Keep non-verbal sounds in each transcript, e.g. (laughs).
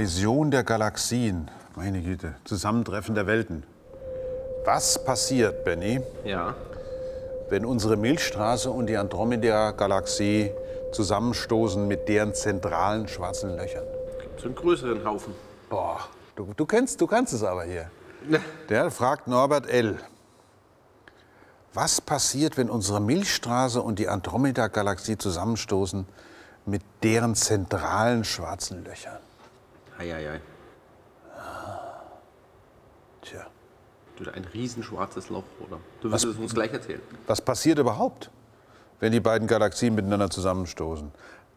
Kollision der Galaxien. Meine Güte, Zusammentreffen der Welten. Was passiert, Benny, Ja. wenn unsere Milchstraße und die Andromeda-Galaxie zusammenstoßen mit deren zentralen schwarzen Löchern? So einen größeren Haufen. Boah, du, du, kennst, du kannst es aber hier. Der fragt Norbert L. Was passiert, wenn unsere Milchstraße und die Andromeda-Galaxie zusammenstoßen mit deren zentralen schwarzen Löchern? Eieiei. Tja. Du, ein riesenschwarzes Loch, oder? Du wirst es uns gleich erzählen. Was passiert überhaupt, wenn die beiden Galaxien miteinander zusammenstoßen?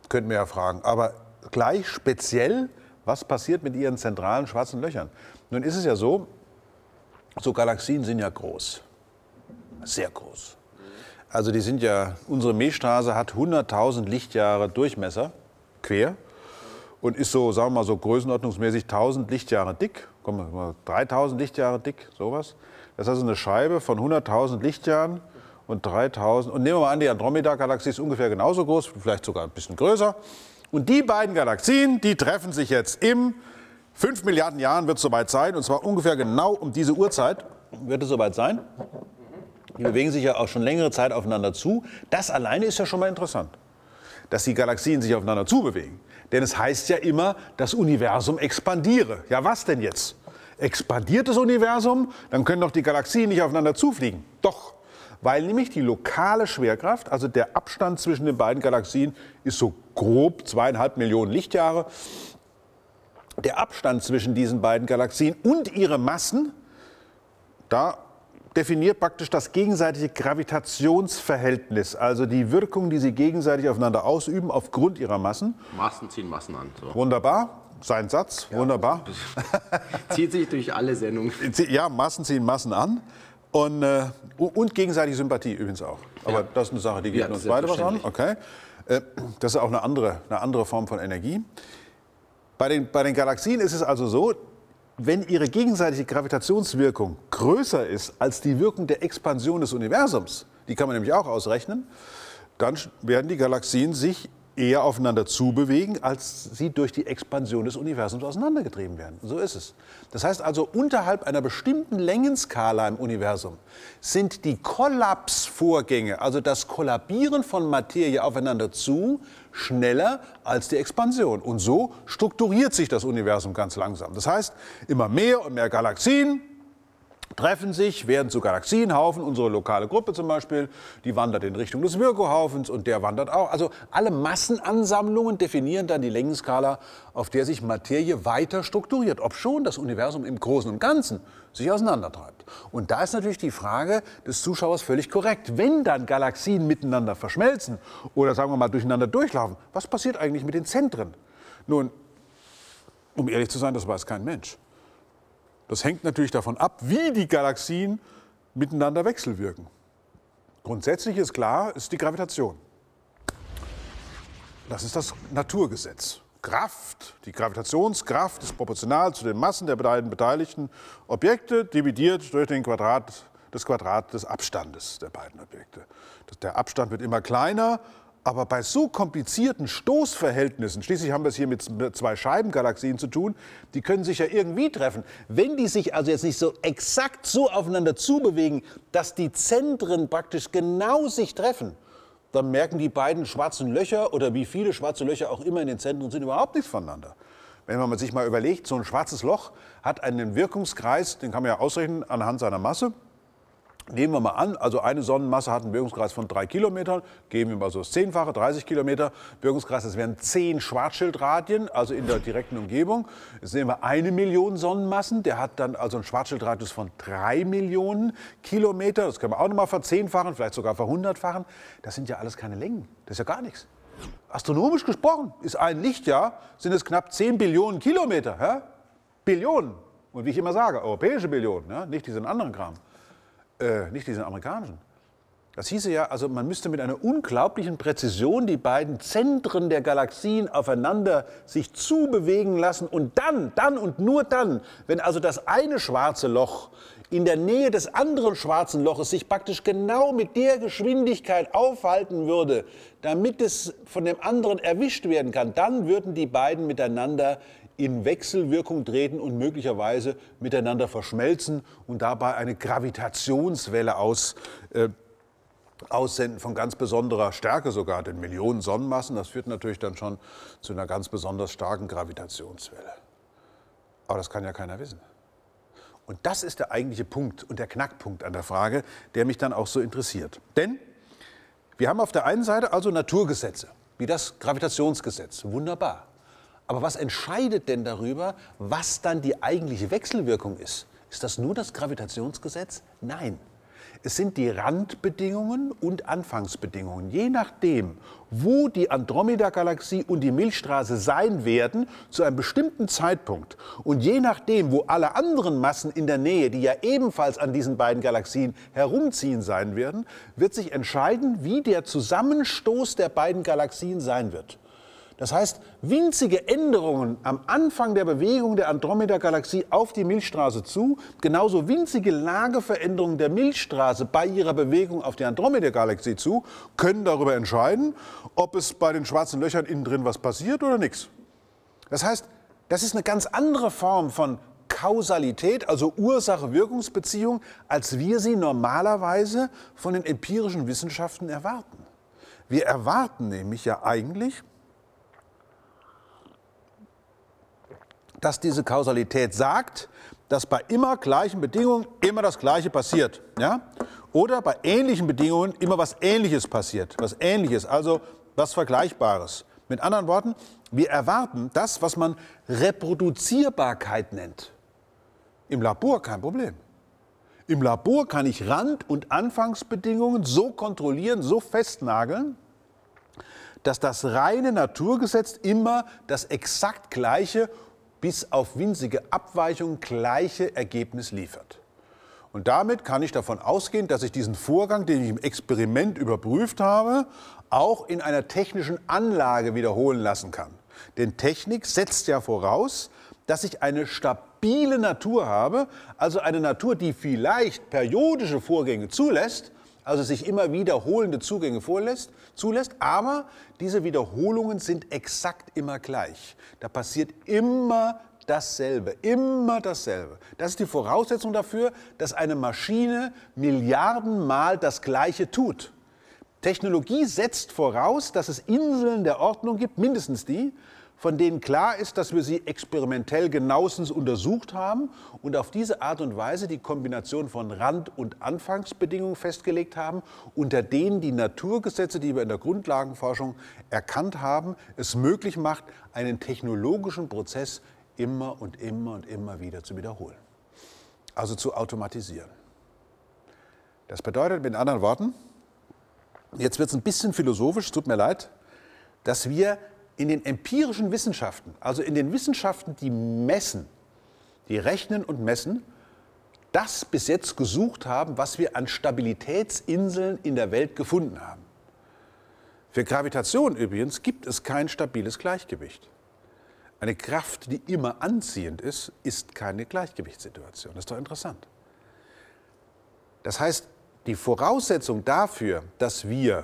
Könnten wir ja fragen. Aber gleich speziell, was passiert mit ihren zentralen schwarzen Löchern? Nun ist es ja so, so Galaxien sind ja groß. Sehr groß. Also die sind ja, unsere Milchstraße hat 100.000 Lichtjahre Durchmesser, quer. Und ist so, sagen wir mal, so größenordnungsmäßig 1000 Lichtjahre dick. Mal, 3000 Lichtjahre dick, sowas. Das ist also eine Scheibe von 100.000 Lichtjahren und 3000. Und nehmen wir mal an, die Andromeda-Galaxie ist ungefähr genauso groß, vielleicht sogar ein bisschen größer. Und die beiden Galaxien, die treffen sich jetzt im 5 Milliarden Jahren wird es soweit sein. Und zwar ungefähr genau um diese Uhrzeit wird es soweit sein. Die bewegen sich ja auch schon längere Zeit aufeinander zu. Das alleine ist ja schon mal interessant, dass die Galaxien sich aufeinander zubewegen. Denn es heißt ja immer, das Universum expandiere. Ja, was denn jetzt? Expandiert das Universum, dann können doch die Galaxien nicht aufeinander zufliegen. Doch, weil nämlich die lokale Schwerkraft, also der Abstand zwischen den beiden Galaxien, ist so grob zweieinhalb Millionen Lichtjahre. Der Abstand zwischen diesen beiden Galaxien und ihre Massen, da definiert praktisch das gegenseitige Gravitationsverhältnis, also die Wirkung, die sie gegenseitig aufeinander ausüben aufgrund ihrer Massen. Massen ziehen Massen an. So. Wunderbar, sein Satz, wunderbar. (laughs) Zieht sich durch alle Sendungen. Ja, Massen ziehen Massen an. Und, äh, und gegenseitige Sympathie übrigens auch. Aber Ja. das ist eine Sache, die geht Ja, uns beide was an. Okay. Äh, das ist auch eine andere, eine andere Form von Energie. Bei den, bei den Galaxien ist es also so, wenn ihre gegenseitige Gravitationswirkung größer ist als die Wirkung der Expansion des Universums, die kann man nämlich auch ausrechnen, dann werden die Galaxien sich eher aufeinander zubewegen, als sie durch die Expansion des Universums auseinandergetrieben werden. So ist es. Das heißt also, unterhalb einer bestimmten Längenskala im Universum sind die Kollapsvorgänge, also das Kollabieren von Materie aufeinander zu, schneller als die Expansion. Und so strukturiert sich das Universum ganz langsam. Das heißt, immer mehr und mehr Galaxien treffen sich, werden zu Galaxienhaufen. Unsere lokale Gruppe zum Beispiel, die wandert in Richtung des Virgo-Haufens und der wandert auch. Also alle Massenansammlungen definieren dann die Längenskala, auf der sich Materie weiter strukturiert, ob schon das Universum im Großen und Ganzen sich auseinandertreibt. Und da ist natürlich die Frage des Zuschauers völlig korrekt. Wenn dann Galaxien miteinander verschmelzen oder sagen wir mal durcheinander durchlaufen, was passiert eigentlich mit den Zentren? Nun, um ehrlich zu sein, das weiß kein Mensch. Das hängt natürlich davon ab, wie die Galaxien miteinander wechselwirken. Grundsätzlich ist klar, ist die Gravitation. Das ist das Naturgesetz. Kraft, die Gravitationskraft ist proportional zu den Massen der beiden beteiligten Objekte dividiert durch den Quadrat, das Quadrat des Abstandes der beiden Objekte. Der Abstand wird immer kleiner, aber bei so komplizierten Stoßverhältnissen, schließlich haben wir es hier mit zwei Scheibengalaxien zu tun, die können sich ja irgendwie treffen. Wenn die sich also jetzt nicht so exakt so aufeinander zubewegen, dass die Zentren praktisch genau sich treffen, dann merken die beiden schwarzen Löcher oder wie viele schwarze Löcher auch immer in den Zentren sind überhaupt nichts voneinander. Wenn man sich mal überlegt, so ein schwarzes Loch hat einen Wirkungskreis, den kann man ja ausrechnen anhand seiner Masse. Nehmen wir mal an, also eine Sonnenmasse hat einen Wirkungskreis von drei Kilometern, geben wir mal so das Zehnfache, 30 Kilometer Wirkungskreis, das wären zehn Schwarzschildradien, also in der direkten Umgebung. Jetzt nehmen wir eine Million Sonnenmassen, der hat dann also einen Schwarzschildradius von drei Millionen Kilometer, das können wir auch nochmal verzehnfachen, vielleicht sogar verhundertfachen. Das sind ja alles keine Längen, das ist ja gar nichts. Astronomisch gesprochen ist ein Lichtjahr, sind es knapp 10 Billionen Kilometer. Ja? Billionen. Und wie ich immer sage, europäische Billionen, ja? nicht diesen anderen Kram. Äh, nicht diesen amerikanischen. Das hieße ja, also man müsste mit einer unglaublichen Präzision die beiden Zentren der Galaxien aufeinander sich zubewegen lassen und dann, dann und nur dann, wenn also das eine schwarze Loch in der Nähe des anderen schwarzen Loches sich praktisch genau mit der Geschwindigkeit aufhalten würde, damit es von dem anderen erwischt werden kann, dann würden die beiden miteinander in Wechselwirkung treten und möglicherweise miteinander verschmelzen und dabei eine Gravitationswelle aus, äh, aussenden von ganz besonderer Stärke sogar, den Millionen Sonnenmassen. Das führt natürlich dann schon zu einer ganz besonders starken Gravitationswelle. Aber das kann ja keiner wissen. Und das ist der eigentliche Punkt und der Knackpunkt an der Frage, der mich dann auch so interessiert. Denn wir haben auf der einen Seite also Naturgesetze, wie das Gravitationsgesetz. Wunderbar. Aber was entscheidet denn darüber, was dann die eigentliche Wechselwirkung ist? Ist das nur das Gravitationsgesetz? Nein. Es sind die Randbedingungen und Anfangsbedingungen. Je nachdem, wo die Andromeda-Galaxie und die Milchstraße sein werden, zu einem bestimmten Zeitpunkt, und je nachdem, wo alle anderen Massen in der Nähe, die ja ebenfalls an diesen beiden Galaxien herumziehen sein werden, wird sich entscheiden, wie der Zusammenstoß der beiden Galaxien sein wird. Das heißt, winzige Änderungen am Anfang der Bewegung der Andromeda-Galaxie auf die Milchstraße zu, genauso winzige Lageveränderungen der Milchstraße bei ihrer Bewegung auf die Andromeda-Galaxie zu, können darüber entscheiden, ob es bei den schwarzen Löchern innen drin was passiert oder nichts. Das heißt, das ist eine ganz andere Form von Kausalität, also Ursache-Wirkungsbeziehung, als wir sie normalerweise von den empirischen Wissenschaften erwarten. Wir erwarten nämlich ja eigentlich, dass diese Kausalität sagt, dass bei immer gleichen Bedingungen immer das Gleiche passiert. Ja? Oder bei ähnlichen Bedingungen immer was Ähnliches passiert. Was Ähnliches, also was Vergleichbares. Mit anderen Worten, wir erwarten das, was man Reproduzierbarkeit nennt. Im Labor kein Problem. Im Labor kann ich Rand- und Anfangsbedingungen so kontrollieren, so festnageln, dass das reine Naturgesetz immer das exakt gleiche bis auf winzige Abweichungen gleiche Ergebnis liefert. Und damit kann ich davon ausgehen, dass ich diesen Vorgang, den ich im Experiment überprüft habe, auch in einer technischen Anlage wiederholen lassen kann. Denn Technik setzt ja voraus, dass ich eine stabile Natur habe, also eine Natur, die vielleicht periodische Vorgänge zulässt, also sich immer wiederholende Zugänge vorlässt, zulässt, aber diese Wiederholungen sind exakt immer gleich. Da passiert immer dasselbe, immer dasselbe. Das ist die Voraussetzung dafür, dass eine Maschine Milliardenmal das Gleiche tut. Technologie setzt voraus, dass es Inseln der Ordnung gibt, mindestens die, von denen klar ist, dass wir sie experimentell genauestens untersucht haben und auf diese Art und Weise die Kombination von Rand- und Anfangsbedingungen festgelegt haben, unter denen die Naturgesetze, die wir in der Grundlagenforschung erkannt haben, es möglich macht, einen technologischen Prozess immer und immer und immer wieder zu wiederholen. Also zu automatisieren. Das bedeutet mit anderen Worten, jetzt wird es ein bisschen philosophisch, tut mir leid, dass wir in den empirischen Wissenschaften, also in den Wissenschaften, die messen, die rechnen und messen, das bis jetzt gesucht haben, was wir an Stabilitätsinseln in der Welt gefunden haben. Für Gravitation übrigens gibt es kein stabiles Gleichgewicht. Eine Kraft, die immer anziehend ist, ist keine Gleichgewichtssituation. Das ist doch interessant. Das heißt, die Voraussetzung dafür, dass wir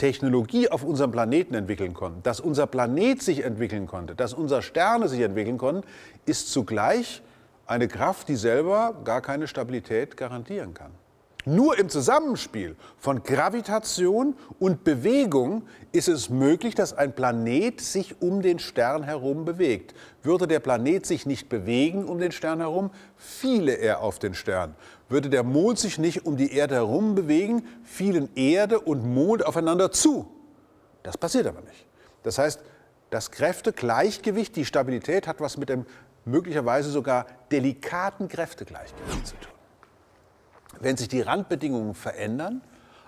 Technologie auf unserem Planeten entwickeln konnten, dass unser Planet sich entwickeln konnte, dass unsere Sterne sich entwickeln konnten, ist zugleich eine Kraft, die selber gar keine Stabilität garantieren kann. Nur im Zusammenspiel von Gravitation und Bewegung ist es möglich, dass ein Planet sich um den Stern herum bewegt. Würde der Planet sich nicht bewegen um den Stern herum, fiele er auf den Stern. Würde der Mond sich nicht um die Erde herum bewegen, fielen Erde und Mond aufeinander zu. Das passiert aber nicht. Das heißt, das Kräftegleichgewicht, die Stabilität hat was mit dem möglicherweise sogar delikaten Kräftegleichgewicht zu tun wenn sich die Randbedingungen verändern,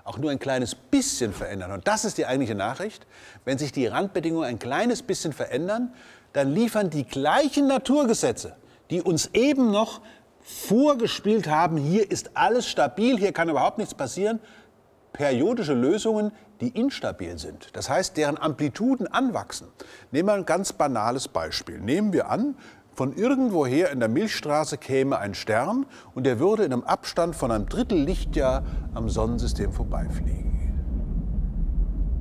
auch nur ein kleines bisschen verändern, und das ist die eigentliche Nachricht, wenn sich die Randbedingungen ein kleines bisschen verändern, dann liefern die gleichen Naturgesetze, die uns eben noch vorgespielt haben, hier ist alles stabil, hier kann überhaupt nichts passieren, periodische Lösungen, die instabil sind. Das heißt, deren Amplituden anwachsen. Nehmen wir ein ganz banales Beispiel. Nehmen wir an, von irgendwoher in der Milchstraße käme ein Stern und er würde in einem Abstand von einem Drittel Lichtjahr am Sonnensystem vorbeifliegen.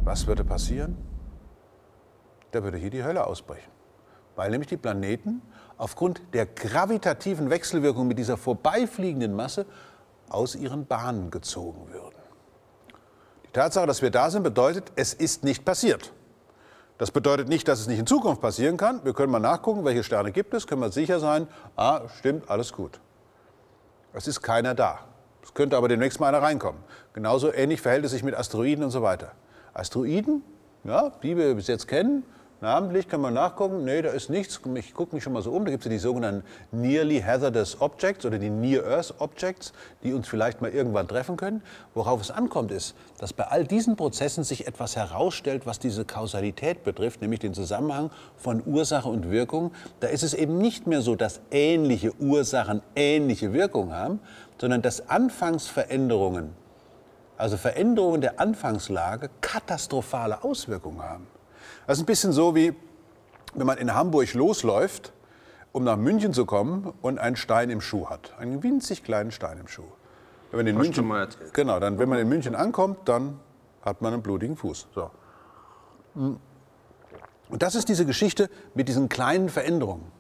Was würde passieren? Da würde hier die Hölle ausbrechen. Weil nämlich die Planeten aufgrund der gravitativen Wechselwirkung mit dieser vorbeifliegenden Masse aus ihren Bahnen gezogen würden. Die Tatsache, dass wir da sind, bedeutet, es ist nicht passiert. Das bedeutet nicht, dass es nicht in Zukunft passieren kann. Wir können mal nachgucken, welche Sterne gibt es, können wir sicher sein, ah, stimmt, alles gut. Es ist keiner da. Es könnte aber demnächst mal einer reinkommen. Genauso ähnlich verhält es sich mit Asteroiden und so weiter. Asteroiden, ja, die wir bis jetzt kennen, Namentlich kann man nachgucken, nee, da ist nichts. Ich gucke mich schon mal so um. Da gibt es ja die sogenannten Nearly Hazardous Objects oder die Near Earth Objects, die uns vielleicht mal irgendwann treffen können. Worauf es ankommt, ist, dass bei all diesen Prozessen sich etwas herausstellt, was diese Kausalität betrifft, nämlich den Zusammenhang von Ursache und Wirkung. Da ist es eben nicht mehr so, dass ähnliche Ursachen ähnliche Wirkung haben, sondern dass Anfangsveränderungen, also Veränderungen der Anfangslage, katastrophale Auswirkungen haben. Das ist ein bisschen so wie, wenn man in Hamburg losläuft, um nach München zu kommen und einen Stein im Schuh hat. Einen winzig kleinen Stein im Schuh. Wenn man in Hast München, mal erzählt. genau, dann, wenn man in München ankommt, dann hat man einen blutigen Fuß. So. Und das ist diese Geschichte mit diesen kleinen Veränderungen.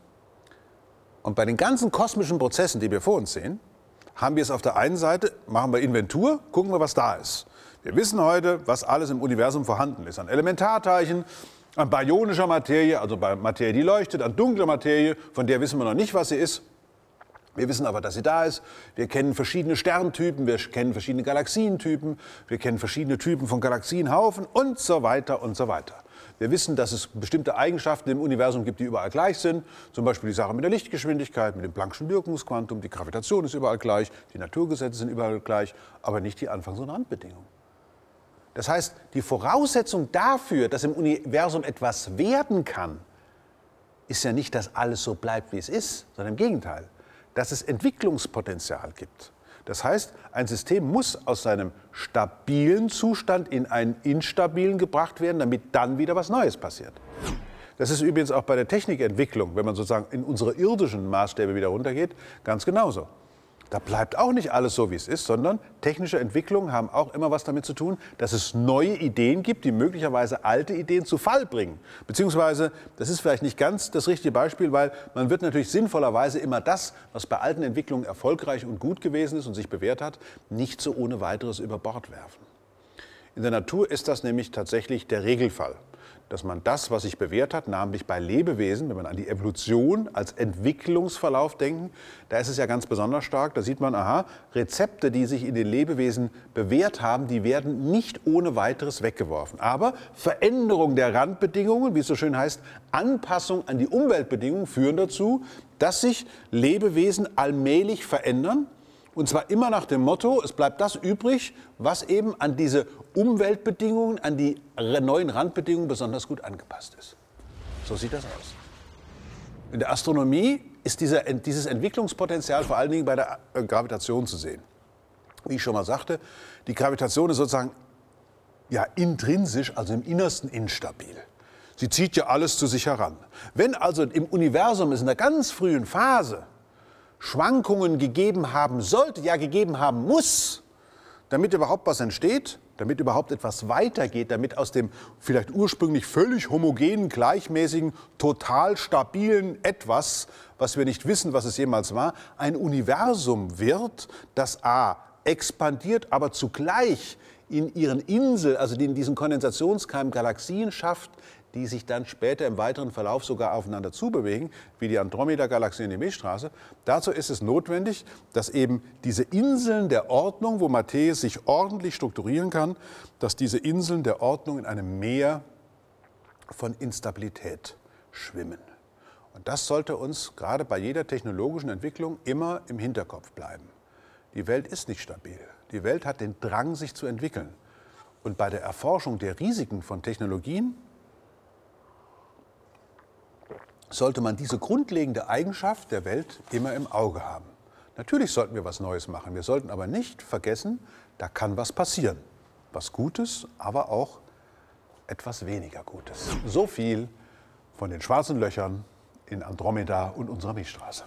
Und bei den ganzen kosmischen Prozessen, die wir vor uns sehen, haben wir es auf der einen Seite, machen wir Inventur, gucken wir, was da ist. Wir wissen heute, was alles im Universum vorhanden ist. An Elementarteilchen, an baryonischer Materie, also bei Materie, die leuchtet, an dunkler Materie, von der wissen wir noch nicht, was sie ist. Wir wissen aber, dass sie da ist. Wir kennen verschiedene Sterntypen, wir kennen verschiedene Galaxientypen, wir kennen verschiedene Typen von Galaxienhaufen und so weiter und so weiter. Wir wissen, dass es bestimmte Eigenschaften im Universum gibt, die überall gleich sind. Zum Beispiel die Sache mit der Lichtgeschwindigkeit, mit dem Planck'schen Wirkungsquantum. Die Gravitation ist überall gleich, die Naturgesetze sind überall gleich, aber nicht die Anfangs- und Randbedingungen. Das heißt, die Voraussetzung dafür, dass im Universum etwas werden kann, ist ja nicht, dass alles so bleibt, wie es ist, sondern im Gegenteil, dass es Entwicklungspotenzial gibt. Das heißt, ein System muss aus seinem stabilen Zustand in einen instabilen gebracht werden, damit dann wieder was Neues passiert. Das ist übrigens auch bei der Technikentwicklung, wenn man sozusagen in unsere irdischen Maßstäbe wieder runtergeht, ganz genauso. Da bleibt auch nicht alles so, wie es ist, sondern technische Entwicklungen haben auch immer was damit zu tun, dass es neue Ideen gibt, die möglicherweise alte Ideen zu Fall bringen. Beziehungsweise, das ist vielleicht nicht ganz das richtige Beispiel, weil man wird natürlich sinnvollerweise immer das, was bei alten Entwicklungen erfolgreich und gut gewesen ist und sich bewährt hat, nicht so ohne weiteres über Bord werfen. In der Natur ist das nämlich tatsächlich der Regelfall dass man das, was sich bewährt hat, namentlich bei Lebewesen, wenn man an die Evolution als Entwicklungsverlauf denken, da ist es ja ganz besonders stark. Da sieht man, aha, Rezepte, die sich in den Lebewesen bewährt haben, die werden nicht ohne weiteres weggeworfen. Aber Veränderung der Randbedingungen, wie es so schön heißt, Anpassung an die Umweltbedingungen führen dazu, dass sich Lebewesen allmählich verändern und zwar immer nach dem Motto, es bleibt das übrig, was eben an diese Umweltbedingungen, an die neuen Randbedingungen besonders gut angepasst ist. So sieht das aus. In der Astronomie ist dieser, dieses Entwicklungspotenzial vor allen Dingen bei der äh, Gravitation zu sehen. Wie ich schon mal sagte, die Gravitation ist sozusagen ja, intrinsisch, also im Innersten instabil. Sie zieht ja alles zu sich heran. Wenn also im Universum es in der ganz frühen Phase Schwankungen gegeben haben sollte, ja gegeben haben muss, damit überhaupt was entsteht, damit überhaupt etwas weitergeht, damit aus dem vielleicht ursprünglich völlig homogenen, gleichmäßigen, total stabilen etwas, was wir nicht wissen, was es jemals war, ein Universum wird, das a expandiert, aber zugleich in ihren Insel, also in diesen Kondensationskeim Galaxien schafft, die sich dann später im weiteren Verlauf sogar aufeinander zubewegen, wie die Andromeda-Galaxie und die Milchstraße. Dazu ist es notwendig, dass eben diese Inseln der Ordnung, wo Materie sich ordentlich strukturieren kann, dass diese Inseln der Ordnung in einem Meer von Instabilität schwimmen. Und das sollte uns gerade bei jeder technologischen Entwicklung immer im Hinterkopf bleiben. Die Welt ist nicht stabil. Die Welt hat den Drang, sich zu entwickeln. Und bei der Erforschung der Risiken von Technologien sollte man diese grundlegende Eigenschaft der Welt immer im Auge haben. Natürlich sollten wir was Neues machen. Wir sollten aber nicht vergessen, da kann was passieren. Was Gutes, aber auch etwas weniger Gutes. So viel von den schwarzen Löchern in Andromeda und unserer Milchstraße.